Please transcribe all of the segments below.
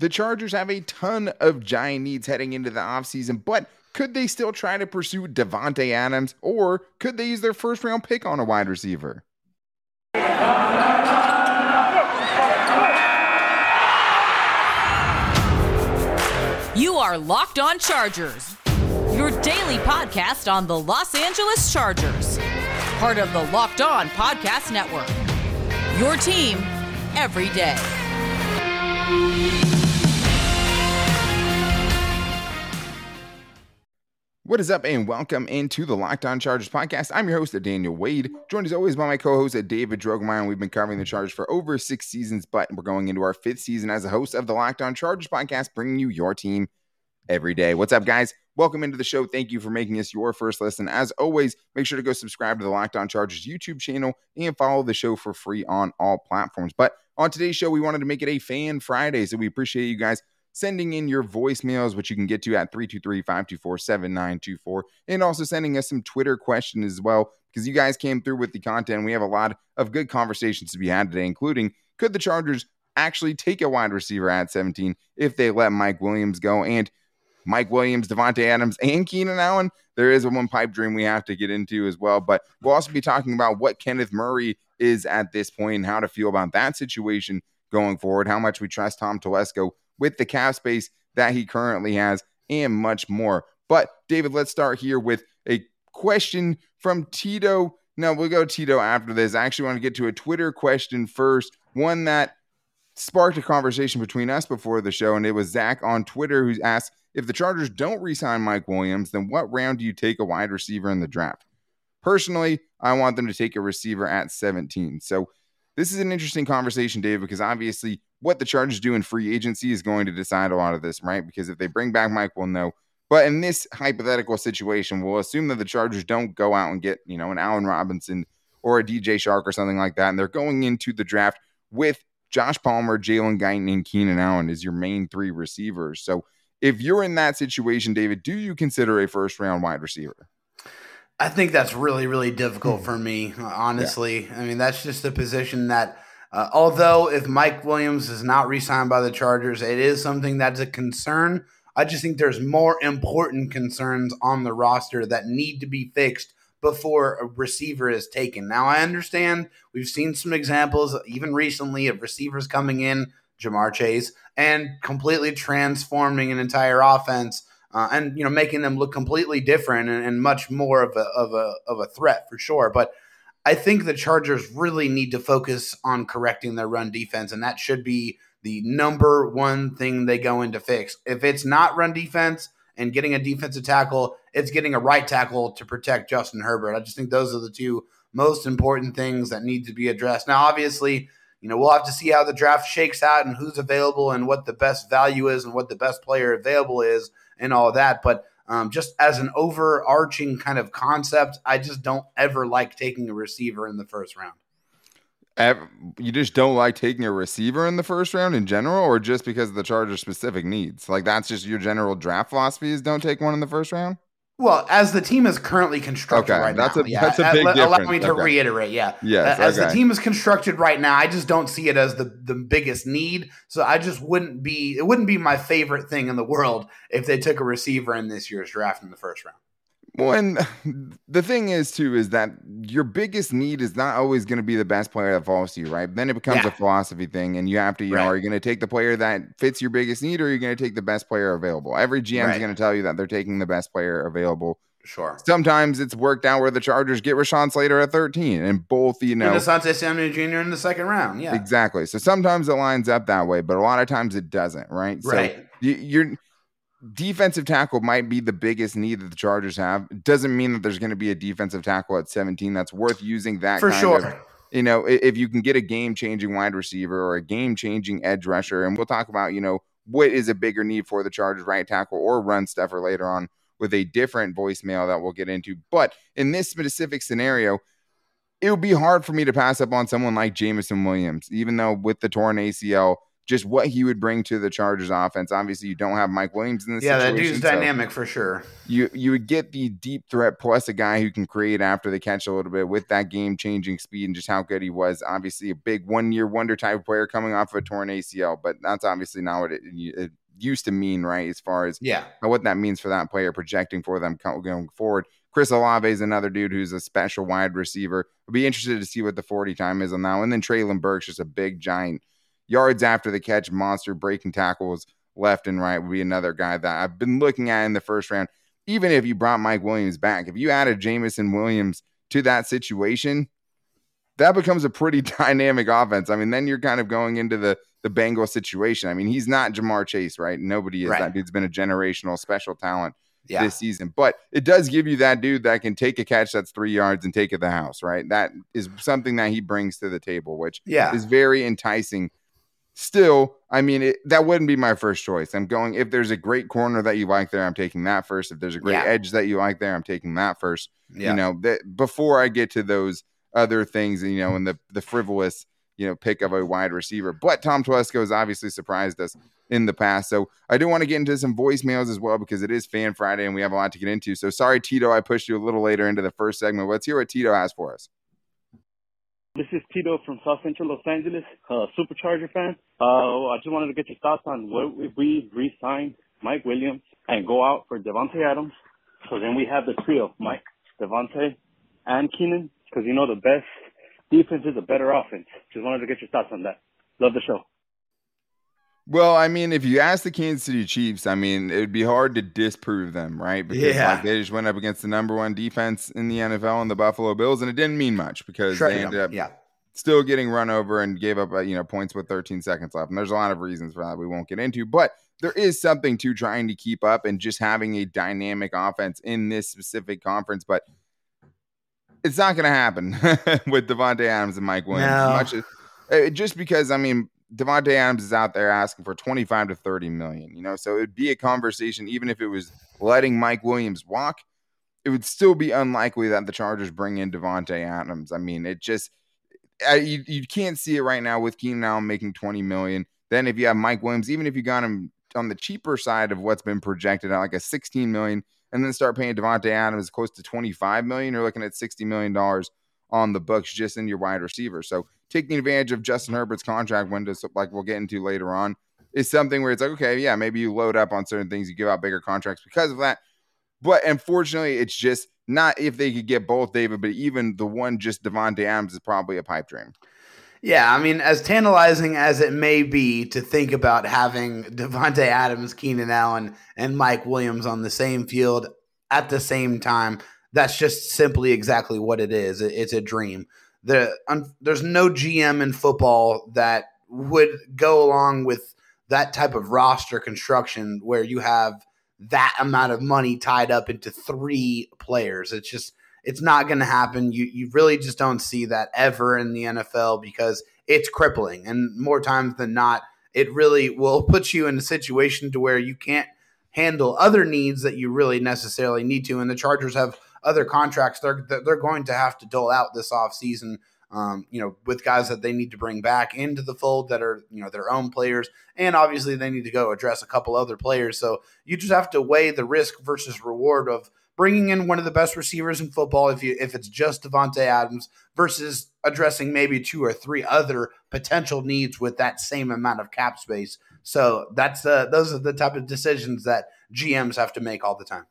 The Chargers have a ton of giant needs heading into the offseason, but could they still try to pursue Davante Adams or could they use their first round pick on a wide receiver? You are Locked On Chargers, your daily podcast on the Los Angeles Chargers, part of the Locked On Podcast Network. Your team every day. What is up, and welcome into the Locked On Chargers podcast. I'm your host, Daniel Wade, joined as always by my co-host, David Drogemeyer, and we've been covering the Chargers for over six seasons, but we're going into our fifth season as a host of the Locked On Chargers podcast, bringing you your team every day. What's up, guys? Welcome into the show. Thank you for making us your first listen. As always, make sure to go subscribe to the Locked On Chargers YouTube channel and follow the show for free on all platforms. But on today's show, we wanted to make it a Fan Friday, so we appreciate you guys sending in your voicemails, which you can get to at 323 524 7924, and also sending us some Twitter questions as well, because you guys came through with the content. We have a lot of good conversations to be had today, including could the Chargers actually take a wide receiver at 17 if they let Mike Williams go? And Mike Williams, Davante Adams, and Keenan Allen. There is a one pipe dream we have to get into as well. But we'll also be talking about what Kenneth Murray is at this point and how to feel about that situation going forward, how much we trust Tom Telesco with the cap space that he currently has, and much more. But David, let's start here with a question from Tito. No, we'll go Tito after this. I actually want to get to a Twitter question first, one that sparked a conversation between us before the show, and it was Zach on Twitter who asked if the Chargers don't re-sign Mike Williams, then what round do you take a wide receiver in the draft? Personally, I want them to take a receiver at 17. So this is an interesting conversation, Dave, because obviously what the Chargers do in free agency is going to decide a lot of this, right? Because if they bring back Mike, we'll know. But in this hypothetical situation, we'll assume that the Chargers don't go out and get, you know, an Allen Robinson or a DJ Chark or something like that. And they're going into the draft with Josh Palmer, Jalen Guyton, and Keenan Allen as your main three receivers. So if you're in that situation, David, do you consider a first round wide receiver? I think that's really, really difficult for me, honestly. Yeah. I mean, that's just a position that, uh, although if Mike Williams is not re signed by the Chargers, it is something that's a concern. I just think there's more important concerns on the roster that need to be fixed before a receiver is taken. Now, I understand we've seen some examples, even recently, of receivers coming in, Ja'Marr Chase, and completely transforming an entire offense. Uh, and you know making them look completely different and, and, much more of a, of a of a threat for sure. But I think the Chargers really need to focus on correcting their run defense, and that should be the number one thing they go in to fix. If it's not run defense and getting a defensive tackle, it's getting a right tackle to protect Justin Herbert. I just think those are the two most important things that need to be addressed. Now, obviously, you know, we'll have to see how the draft shakes out and who's available and what the best value is and what the best player available is and all that. But um, just as an overarching kind of concept, I just don't ever like taking a receiver in the first round. You just don't like taking a receiver in the first round in general, or just because of the Chargers' specific needs? Like that's just your general draft philosophy is don't take one in the first round. Well, as the team is currently constructed okay, right that's now, a, yeah, that's a big allow difference. me to okay. reiterate, yeah. Yes, as okay. the team is constructed right now, I just don't see it as the the biggest need. So I just wouldn't be it wouldn't be my favorite thing in the world if they took a receiver in this year's draft in the first round. Well, and the thing is too is that your biggest need is not always going to be the best player that falls to you, right? Then it becomes Yeah. a philosophy thing, and you have to, you know, are you going to take the player that fits your biggest need, or are you going to take the best player available? Every GM is going to tell you that they're taking the best player available. Sure. Sometimes it's worked out where the Chargers get Rashawn Slater at 13, and both, you know, And Asante Samuel Jr. in the second round. Yeah. Exactly. So sometimes it lines up that way, but a lot of times it doesn't, right? So Right. you, your defensive tackle might be the biggest need that the Chargers have. It doesn't mean that there's going to be a defensive tackle at 17 that's worth using that For kind sure. of- you know, if you can get a game changing wide receiver or a game changing edge rusher, and we'll talk about, you know, what is a bigger need for the Chargers right tackle or run stuffer later on with a different voicemail that we'll get into. But in this specific scenario, it would be hard for me to pass up on someone like Jameson Williams, even though with the torn ACL, just what he would bring to the Chargers offense. Obviously, you don't have Mike Williams in this yeah, that dude's so dynamic for sure. You you would get the deep threat plus a guy who can create after the catch a little bit with that game changing speed and just how good he was. Obviously, a big one year wonder type of player coming off of a torn ACL, but that's obviously not what it, it used to mean, right? As far as Yeah. what that means for that player projecting for them going forward. Chris Olave is another dude who's a special wide receiver. I'll be interested to see what the 40 time is on that. one. And then Treylon Burks, just a big giant yards after the catch monster, breaking tackles left and right would be another guy that I've been looking at in the first round. Even if you brought Mike Williams back, if you added Jameson Williams to that situation, that becomes a pretty dynamic offense. I mean, then you're kind of going into the the Bengal situation. I mean, he's not Ja'Marr Chase, right? Nobody is. Right. That dude's been a generational special talent Yeah. this season. But it does give you that dude that can take a catch that's three yards and take it the house, right? That is something that he brings to the table, which yeah. is very enticing. Still, I mean, it, that wouldn't be my first choice. I'm going if there's a great corner that you like there, I'm taking that first. If there's a great Yeah. edge that you like there, I'm taking that first. yeah. You know, that before I get to those other things, you know, and the the frivolous, you know, pick of a wide receiver. But Tom Telesco has obviously surprised us in the past. So I do want to get into some voicemails as well because it is Fan Friday and we have a lot to get into. So sorry, Tito, I pushed you a little later into the first segment. Let's hear what Tito has for us. This is Tito from South Central Los Angeles, uh, Supercharger fan. Uh, I just wanted to get your thoughts on what if we re-sign Mike Williams and go out for Davante Adams. So then we have the trio, Mike, Davante, and Keenan, because you know the best defense is a better offense. Just wanted to get your thoughts on that. Love the show. Well, I mean, if you ask the Kansas City Chiefs, I mean, it would be hard to disprove them, right? Because Yeah. like, they just went up against the number one defense in the NFL and the Buffalo Bills, and it didn't mean much because Sure, they ended up yeah. still getting run over and gave up, uh, you know, points with 13 seconds left. And there's a lot of reasons for that we won't get into, but there is something to trying to keep up and just having a dynamic offense in this specific conference. But it's not going to happen with Davante Adams and Mike Williams. No. Much as, uh, just because, I mean, Davante Adams is out there asking for 25 to 30 million, you know, so it'd be a conversation, even if it was letting Mike Williams walk, it would still be unlikely that the Chargers bring in Davante Adams. I mean, it just, I, you, you can't see it right now with Keenan Allen making 20 million. Then if you have Mike Williams, even if you got him on the cheaper side of what's been projected at like a 16 million, and then start paying Davante Adams close to 25 million, you're looking at 60 million dollars on the books just in your wide receiver. So taking advantage of Justin Herbert's contract window, so like we'll get into later on, is something where it's like, okay, yeah, maybe you load up on certain things, you give out bigger contracts because of that. But unfortunately, it's just not if they could get both, David, but even the one just Davante Adams is probably a pipe dream. Yeah, I mean, as tantalizing as it may be to think about having Davante Adams, Keenan Allen, and Mike Williams on the same field at the same time, that's just simply exactly what it is. It's a dream. The, un, there's no GM in football that would go along with that type of roster construction where you have that amount of money tied up into three players. It's just it's not going to happen. You you really just don't see that ever in the NFL because it's crippling, and more times than not, it really will put you in a situation to where you can't handle other needs that you really necessarily need to. And the Chargers have other contracts they're they're going to have to dole out this offseason, um, you know, with guys that they need to bring back into the fold that are you know their own players, and obviously they need to go address a couple other players. So you just have to weigh the risk versus reward of bringing in one of the best receivers in football if you if it's just Davante Adams versus addressing maybe two or three other potential needs with that same amount of cap space. So that's uh, those are the type of decisions that GMs have to make all the time.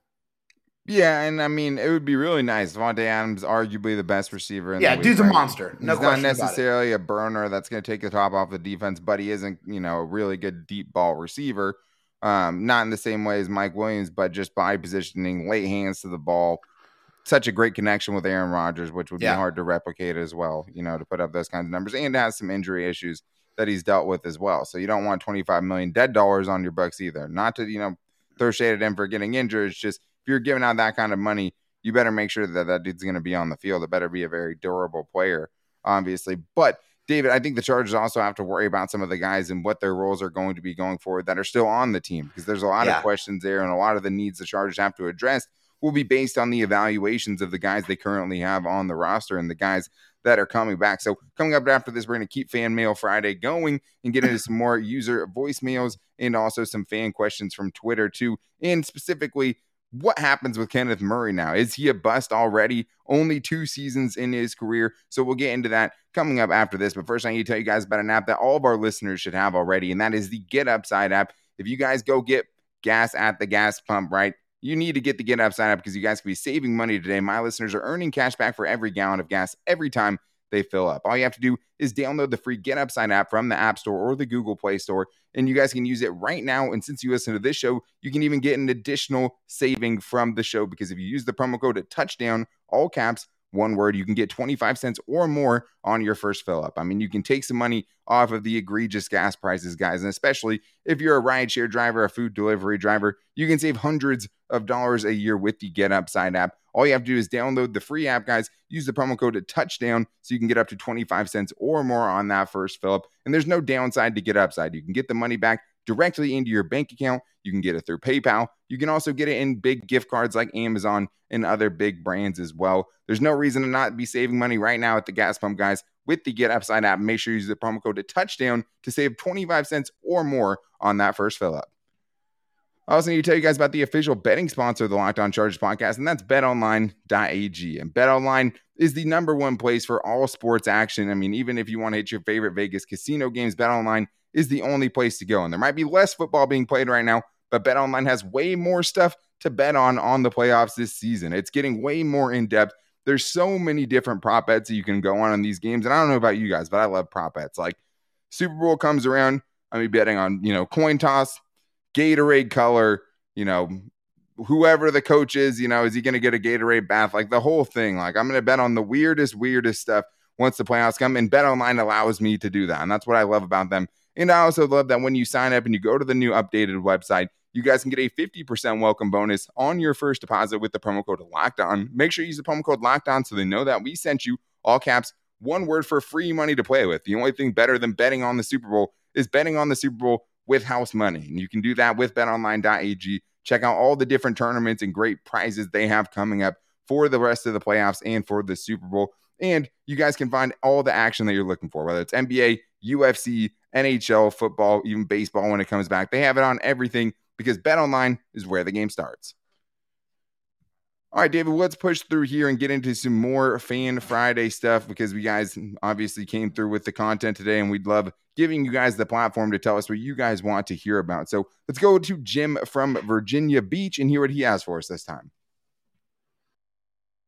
Yeah, and I mean, it would be really nice. Davante Adams, arguably the best receiver. In Yeah, the dude's a right? monster. No He's not question about it. necessarily a burner that's going to take the top off the defense, but he isn't, you know, a really good deep ball receiver. Um, not in the same way as Mike Williams, but just by positioning, late hands to the ball. Such a great connection with Aaron Rodgers, which would Yeah. be hard to replicate as well, you know, to put up those kinds of numbers and has some injury issues that he's dealt with as well. So you don't want 25 million dead dollars on your books either. Not to, you know, throw shade at him for getting injured. It's just you're giving out that kind of money, you better make sure that that dude's going to be on the field. It better be a very durable player, obviously. But David, I think the Chargers also have to worry about some of the guys and what their roles are going to be going forward that are still on the team because there's a lot Yeah. of questions there and a lot of the needs the Chargers have to address will be based on the evaluations of the guys they currently have on the roster and the guys that are coming back. So coming up after this, we're going to keep Fan Mail Friday going and get into some more user voicemails and also some fan questions from Twitter too, and specifically what happens with Kenneth Murray now? Is he a bust already? Only two seasons in his career. So we'll get into that coming up after this. But first, I need to tell you guys about an app that all of our listeners should have already, and that is the Get Upside app. If you guys go get gas at the gas pump, right? You need to get the Get Upside app because you guys can be saving money today. My listeners are earning cash back for every gallon of gas every time they fill up. All you have to do is download the free Get Upside app from the App Store or the Google Play Store, and you guys can use it right now. And since you listen to this show, you can even get an additional saving from the show because if you use the promo code touchdown, all caps, one word, you can get 25 cents or more on your first fill up. I mean, you can take some money off of the egregious gas prices, guys. And especially if you're a rideshare driver, a food delivery driver, you can save hundreds of dollars a year with the Get Upside app. All you have to do is download the free app, guys. Use the promo code touchdown so you can get up to 25 cents or more on that first fill up. And there's no downside to Get Upside. You can get the money back directly into your bank account. You can get it through PayPal. You can also get it in big gift cards like Amazon and other big brands as well. There's no reason to not be saving money right now at the gas pump, guys. With the Get Upside app, make sure you use the promo code to touchdown to save 25 cents or more on that first fill up. I also need to tell you guys about the official betting sponsor of the Locked On Chargers podcast, and that's betonline.ag. And betonline is the number one place for all sports action. I mean, even if you want to hit your favorite Vegas casino games, betonline is the only place to go. And there might be less football being played right now, but betonline has way more stuff to bet on on the playoffs this season. It's getting way more in depth. There's so many different prop bets that you can go on in these games. And I don't know about you guys, but I love prop bets. Like Super Bowl comes around, I'm be betting on, you know, coin toss, Gatorade color, you know, whoever the coach is, you know, is he going to get a Gatorade bath? Like the whole thing. Like I'm going to bet on the weirdest, weirdest stuff once the playoffs come. And Bet Online allows me to do that. And that's what I love about them. And I also love that when you sign up and you go to the new updated website, you guys can get a 50% welcome bonus on your first deposit with the promo code locked on. Make sure you use the promo code locked on so they know that we sent you all caps, one word for free money to play with. The only thing better than betting on the Super Bowl is betting on the Super Bowl with house money. And you can do that with betonline.ag. Check out all the different tournaments and great prizes they have coming up for the rest of the playoffs and for the Super Bowl. And you guys can find all the action that you're looking for, whether it's NBA, UFC, NHL, football, even baseball when it comes back. They have it on everything because Bet Online is where the game starts. All right, David, let's push through here and get into some more Fan Friday stuff because we guys obviously came through with the content today and we'd love giving you guys the platform to tell us what you guys want to hear about. So let's go to Jim from Virginia Beach and hear what he has for us this time.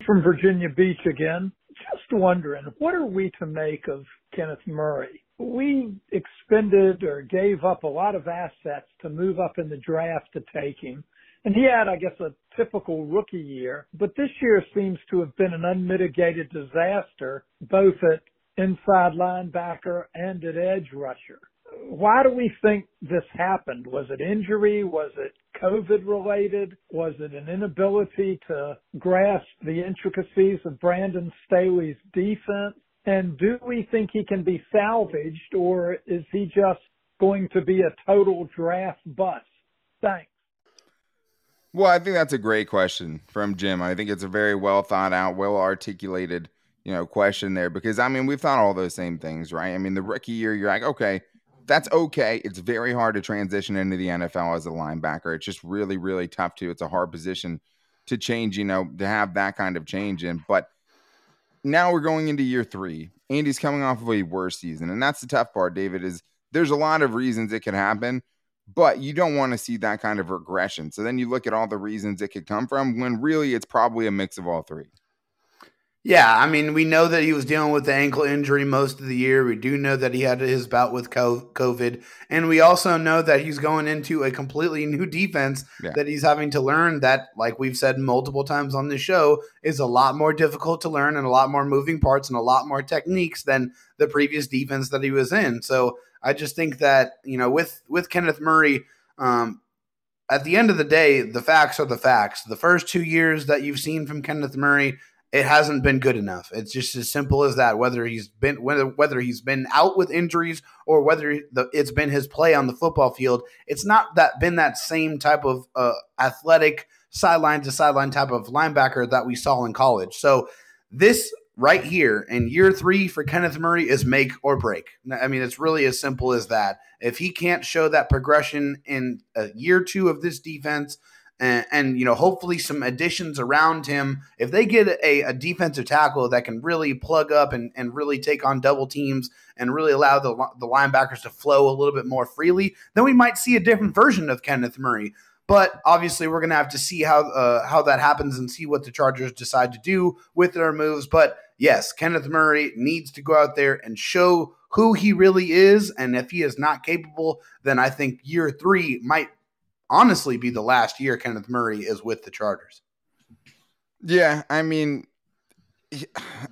From Virginia Beach again. Just wondering, what are we to make of Kenneth Murray? We expended or gave up a lot of assets to move up in the draft to take him. And he had, I guess, a typical rookie year, but this year seems to have been an unmitigated disaster, both at inside linebacker and an edge rusher. Why do we think this happened? Was it injury? Was it COVID related? Was it an inability to grasp the intricacies of Brandon Staley's defense? And do we think he can be salvaged or is he just going to be a total draft bust? Thanks. Well, I think that's a great question from Jim. I think it's a very well thought out, well articulated, you know, question there because I mean, we've thought all those same things, right? I mean, the rookie year, you're like, okay, that's okay. It's very hard to transition into the NFL as a linebacker. It's just really, really tough to. It's a hard position to change, you know, to have that kind of change in. But now we're going into year three. Andy's coming off of a worse season. And that's the tough part, David, is there's a lot of reasons it could happen but you don't want to see that kind of regression. So then you look at all the reasons it could come from when really it's probably a mix of all three. Yeah, I mean, we know that he was dealing with the ankle injury most of the year. We do know that he had his bout with COVID. And we also know that he's going into a completely new defense yeah. that he's having to learn that, like we've said multiple times on the show, is a lot more difficult to learn and a lot more moving parts and a lot more techniques than the previous defense that he was in. So I just think that you know with with Kenneth Murray, um, at the end of the day, the facts are the facts. The first two years that you've seen from Kenneth Murray, it hasn't been good enough. It's just as simple as that. Whether he's been whether whether he's been out with injuries or whether the, it's been his play on the football field, it's not that been that same type of uh, athletic sideline to sideline type of linebacker that we saw in college. So this right here in year three for Kenneth Murray is make or break. I mean, it's really as simple as that. If he can't show that progression in a year two of this defense, and, and, you know hopefully some additions around him. If they get a, a, defensive tackle that can really plug up and, and really take on double teams and really allow the, the linebackers to flow a little bit more freely then we might see a different version of kenneth murray. But obviously we're going to have to see how uh, how that happens and see what the chargers decide to do with their moves. But yes kenneth murray needs to go out there and show who he really is. And if he is not capable then i think year three might honestly be the last year Kenneth Murray is with the Chargers. Yeah, I mean,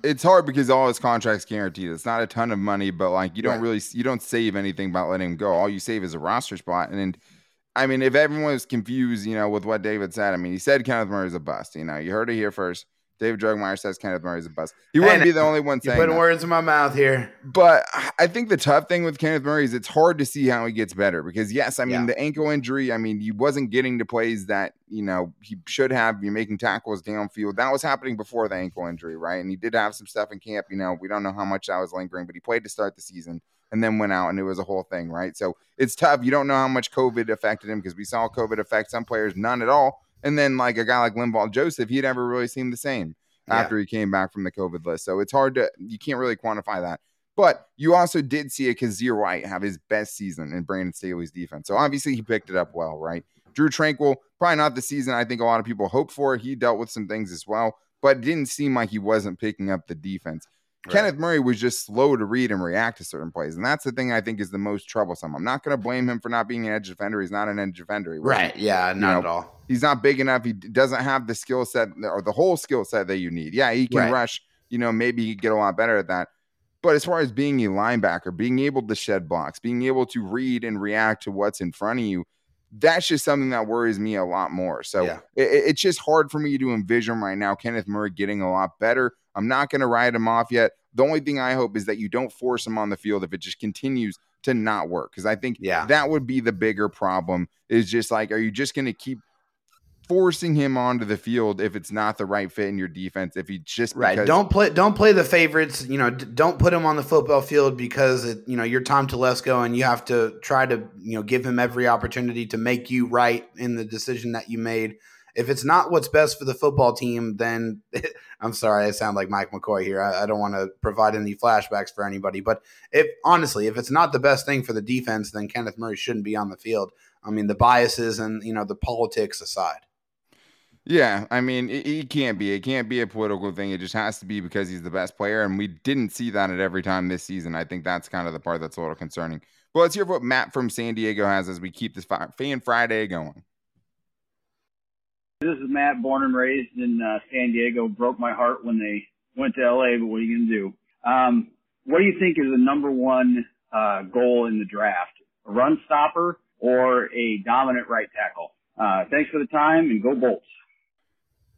it's hard because all his contracts guaranteed. It's not a ton of money, but like you don't right. really you don't save anything by letting him go. All you save is a roster spot. And, and I mean, if everyone was confused, you know, with what David said, I mean, he said Kenneth Murray is a bust. You know, you heard it here first. David Drugmeyer says Kenneth Murray's a bust. He wouldn't be the only one saying. Putting that. words in my mouth here. But I think the tough thing with Kenneth Murray is it's hard to see how he gets better because yes, I mean yeah. the ankle injury. I mean he wasn't getting to plays that you know he should have. You're making tackles downfield. That was happening before the ankle injury, right? And he did have some stuff in camp. You know, we don't know how much that was lingering, but he played to start the season and then went out and it was a whole thing, right? So it's tough. You don't know how much COVID affected him because we saw COVID affect some players, none at all. And then like a guy like Linval Joseph, he never really seemed the same after he came back from the COVID list. So it's hard to, you can't really quantify that. But you also did see a Kyzir White have his best season in Brandon Staley's defense. So obviously he picked it up well, right? Drue Tranquill, probably not the season I think a lot of people hope for. He dealt with some things as well, but didn't seem like he wasn't picking up the defense. Right. Kenneth Murray was just slow to read and react to certain plays. And that's the thing I think is the most troublesome. I'm not going to blame him for not being an edge defender. He's not an edge defender. Right. Yeah, not know, at all. He's not big enough. He doesn't have the skill set or the whole skill set that you need. Yeah, he can right. rush. You know, maybe he could get a lot better at that. But as far as being a linebacker, being able to shed blocks, being able to read and react to what's in front of you, that's just something that worries me a lot more. So yeah. it, it's just hard for me to envision right now Kenneth Murray getting a lot better. I'm not going to write him off yet. The only thing I hope is that you don't force him on the field if it just continues to not work. Because I think yeah. that would be the bigger problem. Is just like, are you just going to keep forcing him onto the field if it's not the right fit in your defense? If he just right, don't play, don't play the favorites. You know, d- don't put him on the football field because it, you know you're Tom Telesco and you have to try to you know give him every opportunity to make you right in the decision that you made. If it's not what's best for the football team, then I'm sorry, I sound like Mike McCoy here. I, I don't want to provide any flashbacks for anybody, but if honestly, if it's not the best thing for the defense, then Kenneth Murray shouldn't be on the field. I mean, the biases and you know the politics aside. Yeah, I mean, it, it, can't be. It can't be a political thing. It just has to be because he's the best player, and we didn't see that at every time this season. I think that's kind of the part that's a little concerning. But let's hear what Matt from San Diego has as we keep this Fan Friday going. This is Matt, born and raised in uh, San Diego. Broke my heart when they went to LA, but what are you going to do? Um, what do you think is the number one uh, goal in the draft? A run stopper or a dominant right tackle? Uh, thanks for the time and go Bolts.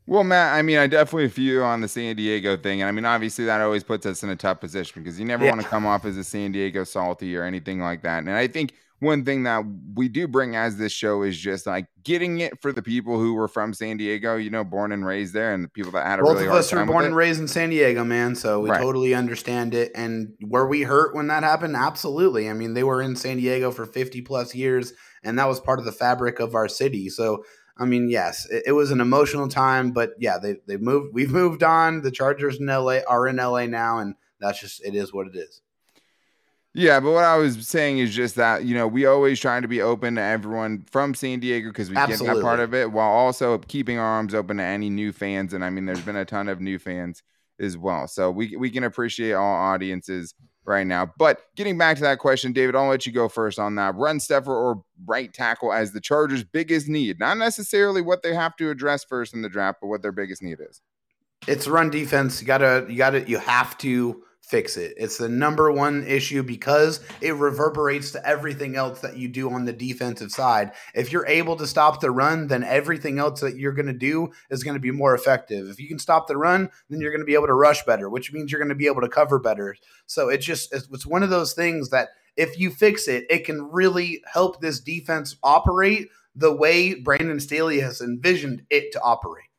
Well, Matt, I mean, I definitely feel on the San Diego thing. And I mean, obviously, that always puts us in a tough position because you never yeah. want to come off as a San Diego salty or anything like that. And I think one thing that we do bring as this show is just like getting it for the people who were from San Diego, you know, born and raised there, and the people that had a both really of us were born and raised in San Diego, man. So we right. totally understand it. And were we hurt when that happened? Absolutely. I mean, they were in San Diego for fifty plus years, and that was part of the fabric of our city. So. I mean, yes, it, it was an emotional time, but yeah, they they moved. We've moved on. The Chargers in LA are in LA now, and that's just it is what it is. Yeah, but what I was saying is just that you know we always try to be open to everyone from San Diego because we Absolutely. get that part of it, while also keeping our arms open to any new fans. And I mean, there's been a ton of new fans as well, so we we can appreciate all audiences right now. But getting back to that question, David, I'll let you go first on that. Run stuffer or right tackle as the Chargers' biggest need, not necessarily what they have to address first in the draft, but what their biggest need is. It's run defense. You gotta, you gotta, you have to fix it. It's the number one issue because it reverberates to everything else that you do on the defensive side. If you're able to stop the run, then everything else that you're going to do is going to be more effective. If you can stop the run, then you're going to be able to rush better, which means you're going to be able to cover better. So it's just it's one of those things that if you fix it, it can really help this defense operate the way Brandon Staley has envisioned it to operate.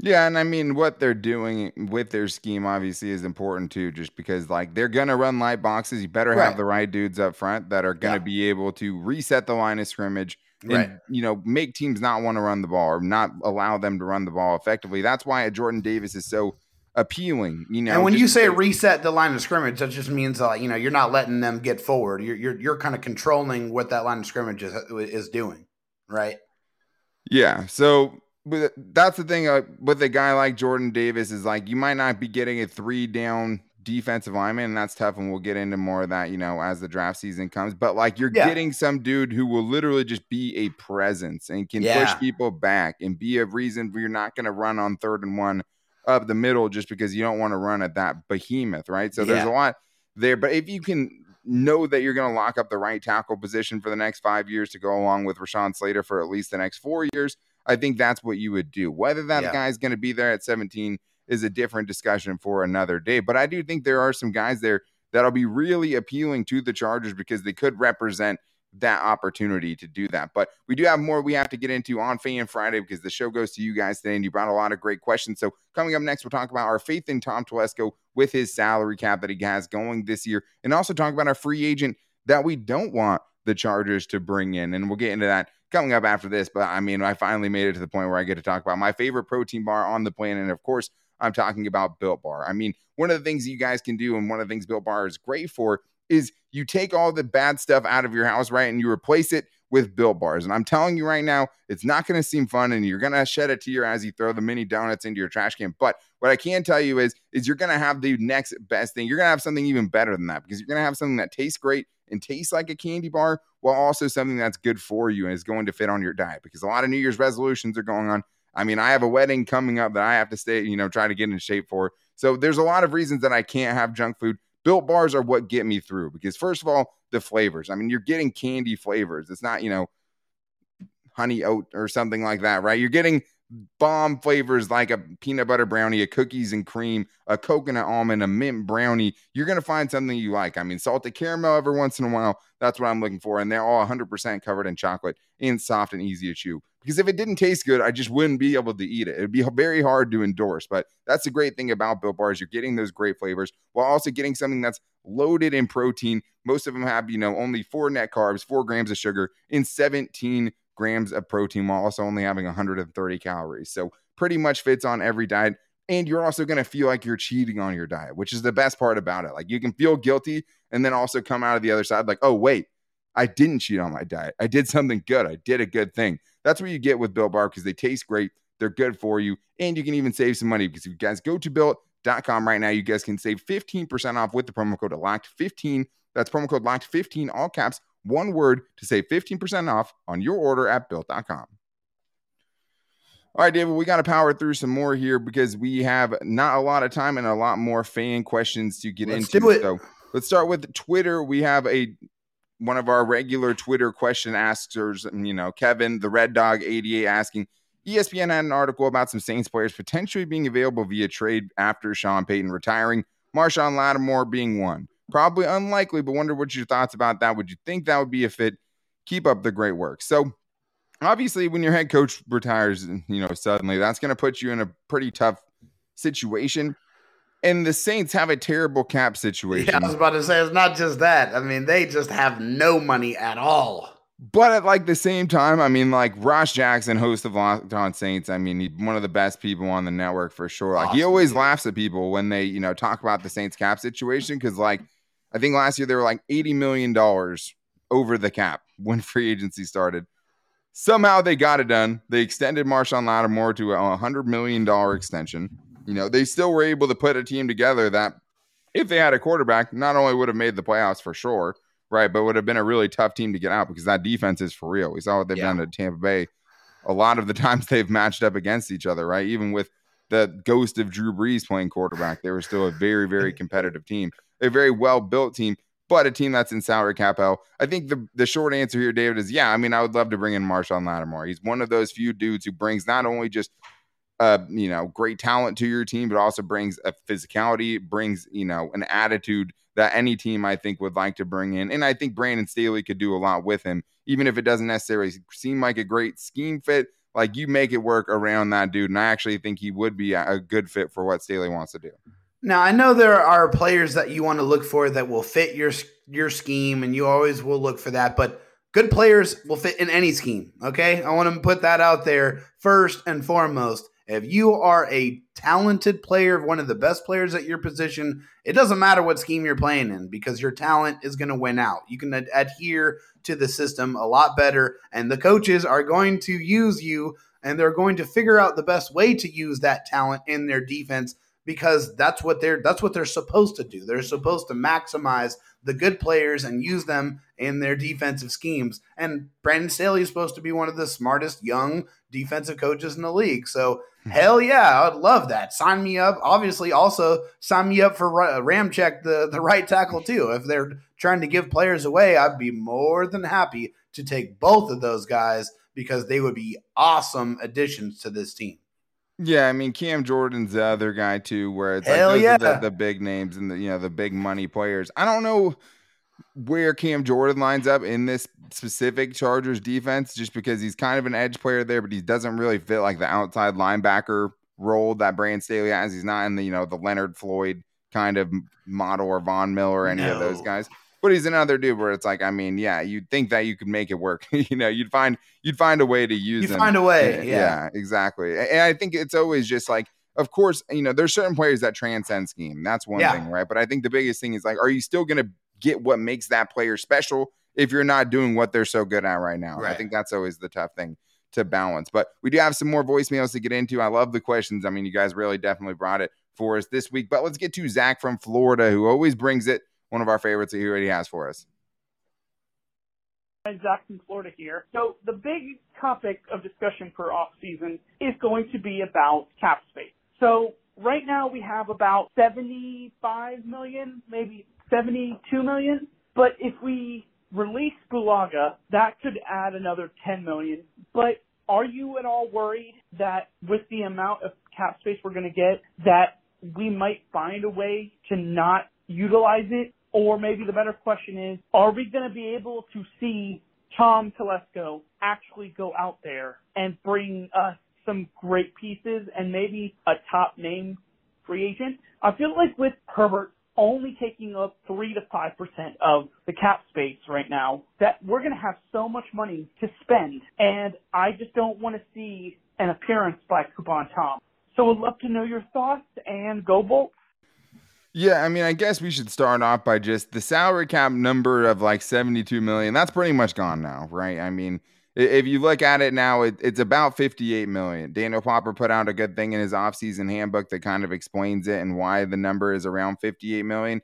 Yeah, and I mean what they're doing with their scheme obviously is important too, just because like they're gonna run light boxes. You better Right. have the right dudes up front that are gonna Yeah. be able to reset the line of scrimmage and Right. you know make teams not want to run the ball or not allow them to run the ball effectively. That's why a Jordan Davis is so appealing. You know, and when you say reset the line of scrimmage, that just means uh, you know you're not letting them get forward. You're you're you're kind of controlling what that line of scrimmage is is doing, right? Yeah. So but that's the thing uh, with a guy like Jordan Davis is like you might not be getting a three down defensive lineman, and that's tough. And we'll get into more of that, you know, as the draft season comes. But like you're Yeah. getting some dude who will literally just be a presence and can Yeah. push people back and be a reason you're not going to run on third and one up the middle just because you don't want to run at that behemoth, right? So there's a lot there. But if you can know that you're going to lock up the right tackle position for the next five years to go along with Rashawn Slater for at least the next four years, I think that's what you would do. Whether that Yeah. guy's going to be there at 17 is a different discussion for another day. But I do think there are some guys there that'll be really appealing to the Chargers because they could represent that opportunity to do that. But we do have more we have to get into on Fan Friday because the show goes to you guys today and you brought a lot of great questions. So coming up next, we'll talk about our faith in Tom Telesco with his salary cap that he has going this year and also talk about our free agent that we don't want the Chargers to bring in. And we'll get into that coming up after this. But I mean, I finally made it to the point where I get to talk about my favorite protein bar on the planet. And of course, I'm talking about Built Bar. I mean, one of the things you guys can do, and one of the things Built Bar is great for, is you take all the bad stuff out of your house, right? And you replace it with Built Bars. And I'm telling you right now, it's not going to seem fun and you're going to shed a tear as you throw the mini donuts into your trash can. But what I can tell you is, is you're going to have the next best thing. You're going to have something even better than that because you're going to have something that tastes great and tastes like a candy bar while also something that's good for you and is going to fit on your diet because a lot of New Year's resolutions are going on. I mean, I have a wedding coming up that I have to stay, you know, try to get in shape for. So there's a lot of reasons that I can't have junk food. Built bars are what get me through because first of all, the flavors. I mean, you're getting candy flavors. It's not, you know, honey oat or something like that, right? You're getting bomb flavors like a peanut butter brownie, a cookies and cream, a coconut almond, a mint brownie. You're going to find something you like. I mean, salted caramel every once in a while. That's what I'm looking for. And they're all 100% covered in chocolate and soft and easy to chew. Because if it didn't taste good, I just wouldn't be able to eat it. It'd be very hard to endorse. But that's the great thing about Built Bars. You're getting those great flavors while also getting something that's loaded in protein. Most of them have, you know, only four net carbs, four grams of sugar, and 17 grams of protein while also only having 130 calories. So pretty much fits on every diet. And you're also going to feel like you're cheating on your diet, which is the best part about it. Like you can feel guilty and then also come out of the other side like, oh, wait, I didn't cheat on my diet. I did something good. I did a good thing. That's what you get with Built Bar because they taste great. They're good for you. And you can even save some money because if you guys go to built.com right now, you guys can save 15% off with the promo code LOCKED15. That's promo code LOCKED15, all caps, one word to save 15% off on your order at built.com. All right, David, we got to power through some more here because we have not a lot of time and a lot more fan questions to get Let's into. do it. So let's start with Twitter. We have a one of our regular Twitter question askers, you know, Kevin, the Red Dog 88, asking ESPN had an article about some Saints players potentially being available via trade after Sean Payton retiring, Marshon Lattimore being one. Probably unlikely, but wonder what your thoughts about that. Would you think that would be a fit? Keep up the great work. So, obviously, when your head coach retires, you know, suddenly, that's going to put you in a pretty tough situation. And the Saints have a terrible cap situation. Yeah, I was about to say it's not just that. I mean, they just have no money at all. But at like the same time, I mean, like Ross Jackson, host of Locked On Saints, I mean, he's one of the best people on the network for sure. Like he always dude. laughs at people when they, you know, talk about the Saints cap situation because, like, I think last year they were like eighty million dollars over the cap when free agency started. Somehow they got it done. They extended Marshon Lattimore to a hundred million dollar extension. You know, they still were able to put a team together that, if they had a quarterback, not only would have made the playoffs for sure, right, but would have been a really tough team to get out because that defense is for real. We saw what they've Yeah. done to Tampa Bay. A lot of the times they've matched up against each other, right? Even with the ghost of Drew Brees playing quarterback, they were still a very, very competitive team, a very well built team, but a team that's in salary cap hell. I think the the short answer here, David, is yeah. I mean, I would love to bring in Marshon Lattimore. He's one of those few dudes who brings not only just uh, you know, great talent to your team, but also brings a physicality, brings, you know, an attitude that any team I think would like to bring in. And I think Brandon Staley could do a lot with him, even if it doesn't necessarily seem like a great scheme fit. like you make it work around that dude. And I actually think he would be a, good fit for what Staley wants to do. Now I know there are players that you want to look for that will fit your your scheme, and you always will look for that. But good players will fit in any scheme. Okay, I want to put that out there first and foremost. If you are a talented player, one of the best players at your position, it doesn't matter what scheme you're playing in because your talent is going to win out. You can ad- adhere to the system a lot better, and the coaches are going to use you and they're going to figure out the best way to use that talent in their defense because that's what they're that's what they're supposed to do. They're supposed to maximize the good players and use them in their defensive schemes. And Brandon Staley is supposed to be one of the smartest young defensive coaches in the league. So. Mm-hmm. hell yeah, I'd love that. Sign me up. Obviously, also sign me up for uh, Ramczyk, the the right tackle too. If they're trying to give players away, I'd be more than happy to take both of those guys because they would be awesome additions to this team. Yeah, I mean Cam Jordan's the other guy too, where it's Hell like yeah. the, the big names and the you know the big money players. I don't know where Cam Jordan lines up in this specific Chargers defense, just because he's kind of an edge player there, but he doesn't really fit like the outside linebacker role that Brand Staley has. He's not in the you know the Leonard Floyd kind of model or Von Miller or any no. of those guys but he's another dude where it's like, I mean, yeah, you'd think that you could make it work. you know, you'd find you'd find a way to use. You him. find a way, yeah, yeah. yeah, exactly. And I think it's always just like, of course, you know, there's certain players that transcend scheme. That's one yeah. thing, right? But I think the biggest thing is like, are you still going to get what makes that player special if you're not doing what they're so good at right now? Right. I think that's always the tough thing to balance. But we do have some more voicemails to get into. I love the questions. I mean, you guys really definitely brought it for us this week. But let's get to Zach from Florida, who always brings it. One of our favorites that he already has for us. Zach from Florida here. So the big topic of discussion for off season is going to be about cap space. So right now we have about 75 million, maybe 72 million. But if we release Bulaga, that could add another 10 million. But are you at all worried that with the amount of cap space we're going to get, that we might find a way to not utilize it or maybe the better question is, are we going to be able to see Tom Telesco actually go out there and bring us some great pieces and maybe a top name free agent? I feel like with Herbert only taking up three to five percent of the cap space right now, that we're going to have so much money to spend, and I just don't want to see an appearance by Coupon Tom. So, would love to know your thoughts and go Bolts. Yeah, I mean, I guess we should start off by just the salary cap number of like 72 million. That's pretty much gone now, right? I mean, if you look at it now, it, it's about 58 million. Daniel Popper put out a good thing in his offseason handbook that kind of explains it and why the number is around 58 million.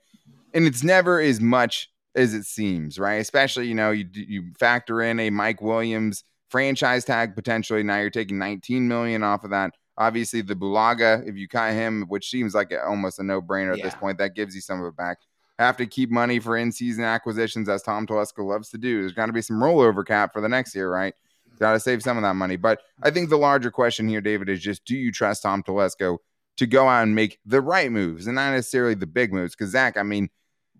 And it's never as much as it seems, right? Especially, you know, you you factor in a Mike Williams franchise tag potentially. Now you're taking 19 million off of that. Obviously, the Bulaga, if you cut him, which seems like almost a no brainer yeah. at this point, that gives you some of it back. Have to keep money for in season acquisitions, as Tom Telesco loves to do. There's got to be some rollover cap for the next year, right? Got to save some of that money. But I think the larger question here, David, is just do you trust Tom Telesco to go out and make the right moves and not necessarily the big moves? Because, Zach, I mean,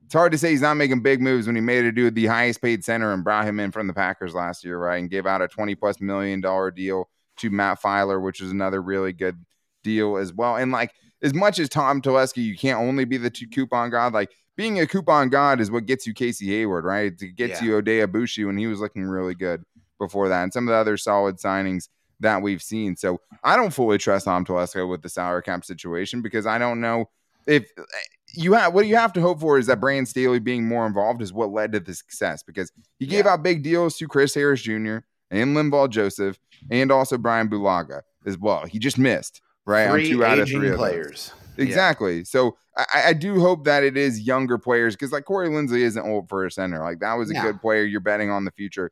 it's hard to say he's not making big moves when he made a dude the highest paid center and brought him in from the Packers last year, right? And gave out a 20 plus million dollar deal to Matt Feiler, which is another really good deal as well. And like as much as Tom Telesco, you can't only be the two coupon god. Like being a coupon god is what gets you Casey Hayward, right? It gets yeah. you Oday Aboushi when he was looking really good before that, and some of the other solid signings that we've seen. So I don't fully trust Tom Telesco with the salary cap situation because I don't know if eh, you have what you have to hope for is that Brand Staley being more involved is what led to the success because he gave yeah. out big deals to Chris Harris Jr and Linval Joseph and also Brian Bulaga as well. He just missed right three on two out of three players. Exactly. Yeah. So I, I, do hope that it is younger players because like Corey Linsley isn't old for a center. Like that was a good player. You're betting on the future.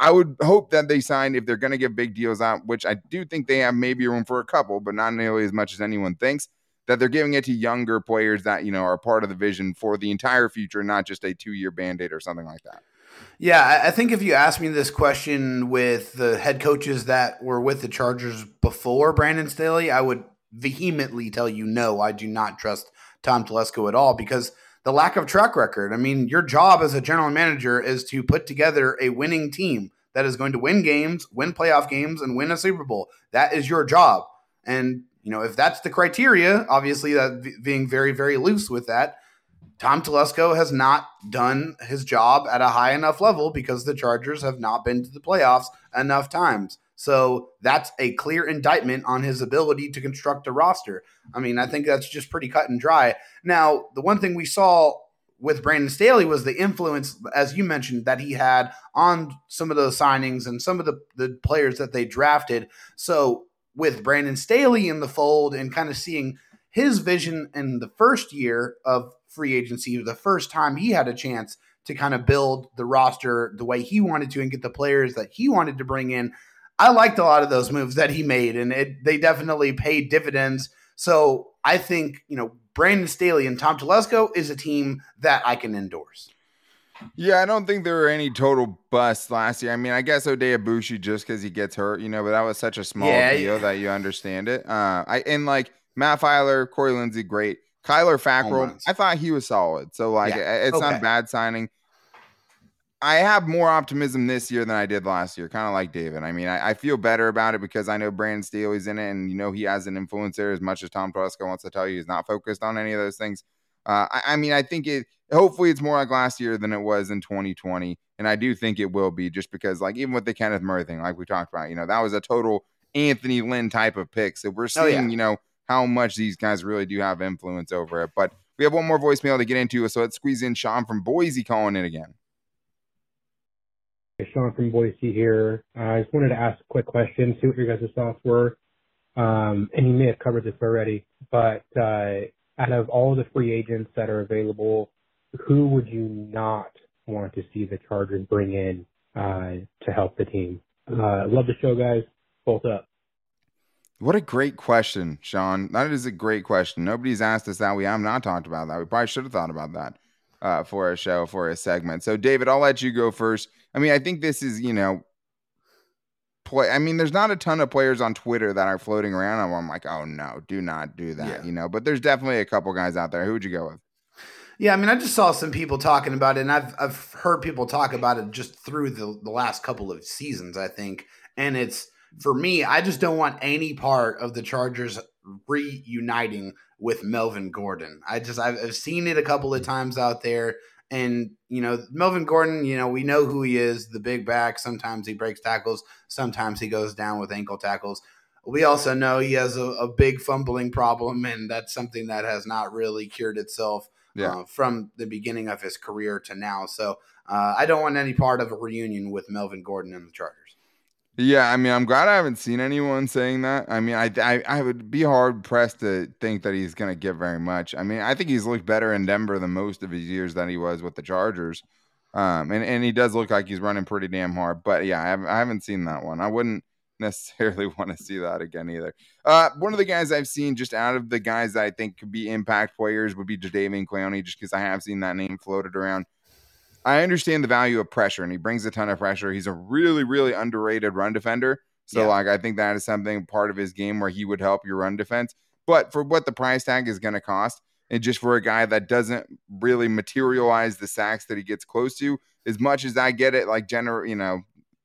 I would hope that they sign if they're going to give big deals out, which I do think they have maybe room for a couple, but not nearly as much as anyone thinks. That they're giving it to younger players that you know are part of the vision for the entire future, not just a two year band aid or something like that. Yeah, I think if you asked me this question with the head coaches that were with the Chargers before Brandon Staley, I would vehemently tell you no, I do not trust Tom Telesco at all because the lack of track record. I mean, your job as a general manager is to put together a winning team. that is going to win games, win playoff games, and win a Super Bowl. That is your job. And, you know, if that's the criteria, obviously that being very, very loose with that, Tom Telesco has not done his job at a high enough level because the Chargers have not been to the playoffs enough times. So that's a clear indictment on his ability to construct a roster. I mean, I think that's just pretty cut and dry. Now, the one thing we saw with Brandon Staley was the influence, as you mentioned, that he had on some of those signings and some of the, the players that they drafted. So with Brandon Staley in the fold and kind of seeing his vision in the first year of free agency, the first time he had a chance to kind of build the roster the way he wanted to and get the players that he wanted to bring in. I liked a lot of those moves that he made, and it, they definitely paid dividends. So I think, you know, Brandon Staley and Tom Telesco is a team that I can endorse. Yeah, I don't think there were any total busts last year. I mean, I guess Oday Aboushi just because he gets hurt, you know, but that was such a small yeah, deal yeah. that you understand it. Uh, I and like Matt Feiler, Corey Linsley, great. Kyler Fackrell, I thought he was solid. So like, yeah. it's okay. not bad signing. I have more optimism this year than I did last year, kind of like David. I mean, I, I, feel better about it because I know Brandon Staley is in it, and you know he has an influence there as much as Tom Telesco wants to tell you he's not focused on any of those things. Uh, I, I, mean, I think it. Hopefully, it's more like last year than it was in 2020, and I do think it will be just because, like, even with the Kenneth Murray thing, like we talked about, you know, that was a total Anthony Lynn type of pick. So we're seeing, oh, yeah. you know, how much these guys really do have influence over it. But we have one more voicemail to get into, so let's squeeze in Sean from Boise calling in again. Sean from Boise here. Uh, I just wanted to ask a quick question, see what your guys' thoughts were. Um, and you may have covered this already, but uh, out of all the free agents that are available, who would you not want to see the Chargers bring in uh, to help the team? Uh, love the show, guys. Both up. What a great question, Sean. That is a great question. Nobody's asked us that. We have not talked about that. We probably should have thought about that uh, for a show, for a segment. So, David, I'll let you go first. I mean, I think this is, you know, play. I mean, there's not a ton of players on Twitter that are floating around. I'm like, oh no, do not do that. Yeah. You know, but there's definitely a couple guys out there. Who would you go with? Yeah, I mean, I just saw some people talking about it, and I've I've heard people talk about it just through the the last couple of seasons. I think, and it's for me, I just don't want any part of the Chargers reuniting with Melvin Gordon. I just I've, seen it a couple of times out there. And, you know, Melvin Gordon, you know, we know who he is the big back. Sometimes he breaks tackles, sometimes he goes down with ankle tackles. We also know he has a, a big fumbling problem, and that's something that has not really cured itself yeah. uh, from the beginning of his career to now. So uh, I don't want any part of a reunion with Melvin Gordon and the Chargers. Yeah, I mean, I'm glad I haven't seen anyone saying that. I mean, I I, I would be hard pressed to think that he's going to get very much. I mean, I think he's looked better in Denver than most of his years that he was with the Chargers. Um, and, and he does look like he's running pretty damn hard. But yeah, I haven't, I haven't seen that one. I wouldn't necessarily want to see that again either. Uh, one of the guys I've seen just out of the guys that I think could be impact players would be Jadeveon Clowney, just because I have seen that name floated around. I understand the value of pressure, and he brings a ton of pressure. He's a really, really underrated run defender. So, yeah. like, I think that is something part of his game where he would help your run defense. But for what the price tag is going to cost, and just for a guy that doesn't really materialize the sacks that he gets close to, as much as I get it, like general, you know,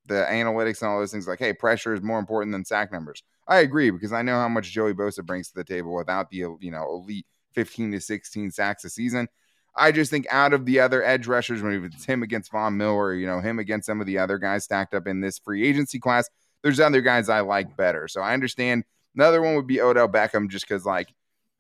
the analytics and all those things, like, hey, pressure is more important than sack numbers. I agree because I know how much Joey Bosa brings to the table without the, you know, elite 15 to 16 sacks a season. I just think out of the other edge rushers, when it's him against Von Miller, you know, him against some of the other guys stacked up in this free agency class, there's other guys I like better. So I understand. Another one would be Odell Beckham, just because, like,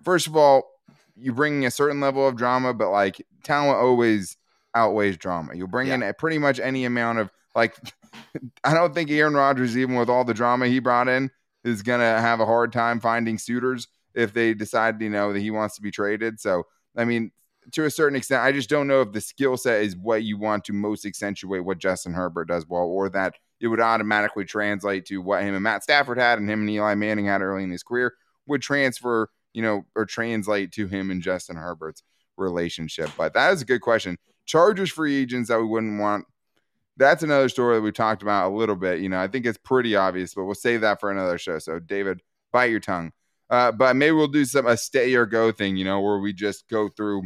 first of all, you bring a certain level of drama, but like talent always outweighs drama. You'll bring yeah. in a, pretty much any amount of like. I don't think Aaron Rodgers, even with all the drama he brought in, is gonna have a hard time finding suitors if they decide, you know, that he wants to be traded. So I mean, to a certain extent. I just don't know if the skill set is what you want to most accentuate what Justin Herbert does well, or that it would automatically translate to what him and Matt Stafford had and him and Eli Manning had early in his career would transfer, you know, or translate to him and Justin Herbert's relationship. But that is a good question. Chargers free agents that we wouldn't want. That's another story that we talked about a little bit. You know, I think it's pretty obvious, but we'll save that for another show. So, David, bite your tongue. Uh, but maybe we'll do some a stay or go thing, you know, where we just go through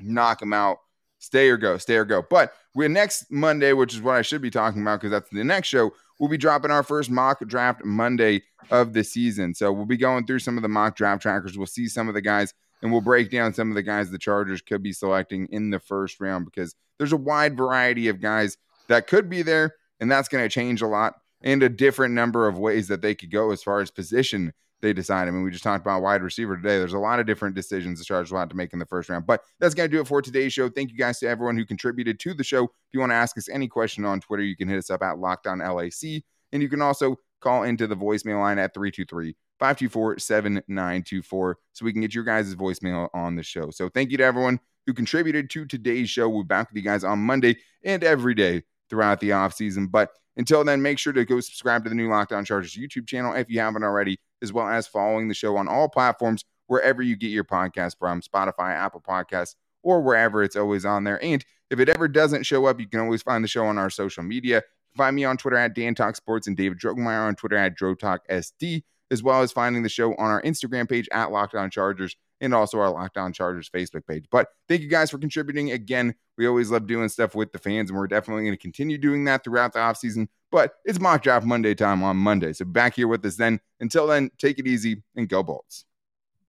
knock them out stay or go, stay or go. But we're next Monday, which is what I should be talking about because that's the next show. We'll be dropping our first mock draft Monday of the season. So we'll be going through some of the mock draft trackers. We'll see some of the guys and we'll break down some of the guys the Chargers could be selecting in the first round because there's a wide variety of guys that could be there, and that's going to change a lot and a different number of ways that they could go as far as position they decide. I mean, we just talked about wide receiver today. There's a lot of different decisions the Chargers will have to make in the first round. But that's going to do it for today's show. Thank you guys to everyone who contributed to the show. If you want to ask us any question on Twitter, you can hit us up at Lockdown LAC. And you can also call into the voicemail line at 323 524 7924 so we can get your guys' voicemail on the show. So thank you to everyone who contributed to today's show. We'll back with you guys on Monday and every day throughout the offseason. But until then, make sure to go subscribe to the new Lockdown Chargers YouTube channel if you haven't already, as well as following the show on all platforms wherever you get your podcast from Spotify, Apple Podcasts, or wherever it's always on there. And if it ever doesn't show up, you can always find the show on our social media. Find me on Twitter at Dan Talk Sports and David Drogemeyer on Twitter at DroTalkSD, as well as finding the show on our Instagram page at Lockdown Chargers and also our Lockdown Chargers Facebook page. But thank you guys for contributing. Again, we always love doing stuff with the fans, and we're definitely going to continue doing that throughout the offseason. But it's mock draft Monday time on Monday. So back here with us then. Until then, take it easy and go Bolts.